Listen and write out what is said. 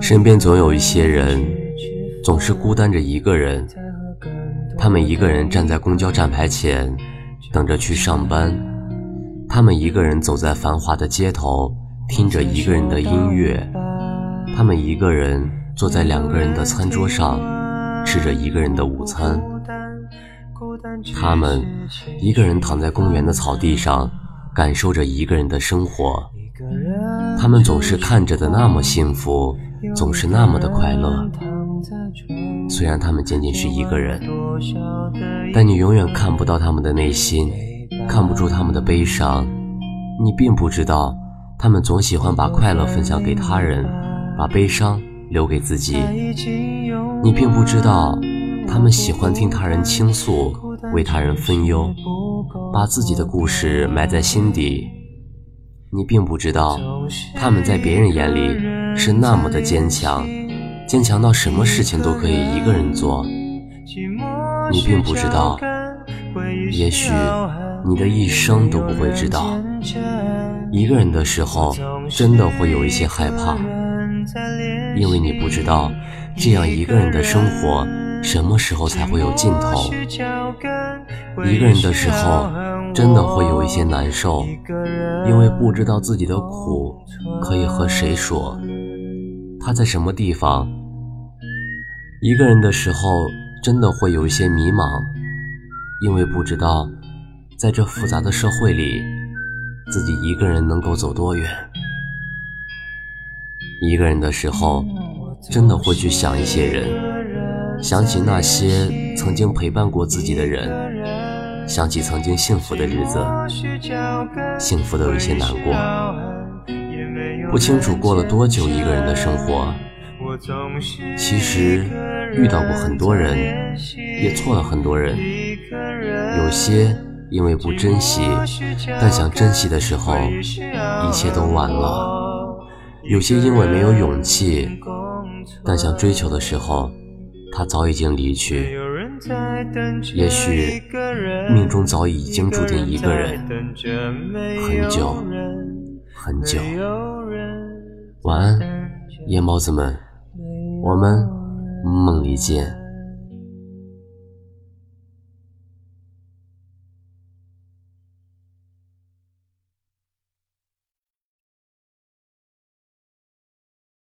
身边总有一些人，总是孤单着一个人。他们一个人站在公交站牌前，等着去上班；他们一个人走在繁华的街头，听着一个人的音乐；他们一个人坐在两个人的餐桌上，吃着一个人的午餐；他们一个人躺在公园的草地上，感受着一个人的生活。他们总是看着的那么幸福。总是那么的快乐，虽然他们仅仅是一个人，但你永远看不到他们的内心，看不出他们的悲伤。你并不知道，他们总喜欢把快乐分享给他人，把悲伤留给自己。你并不知道，他们喜欢听他人倾诉，为他人分忧，把自己的故事埋在心底。你并不知道，他们在别人眼里。是那么的坚强，坚强到什么事情都可以一个人做。你并不知道，也许你的一生都不会知道，一个人的时候真的会有一些害怕，因为你不知道这样一个人的生活什么时候才会有尽头。一个人的时候真的会有一些难受，因为不知道自己的苦可以和谁说。他在什么地方？一个人的时候，真的会有一些迷茫，因为不知道在这复杂的社会里，自己一个人能够走多远。一个人的时候，真的会去想一些人，想起那些曾经陪伴过自己的人，想起曾经幸福的日子，幸福的有一些难过。不清楚过了多久一个人的生活，其实遇到过很多人，也错了很多人。有些因为不珍惜，但想珍惜的时候，一切都晚了；有些因为没有勇气，但想追求的时候，他早已经离去。也许命中早已经注定一个人，很久很久。晚安，夜猫子们，我们梦里见。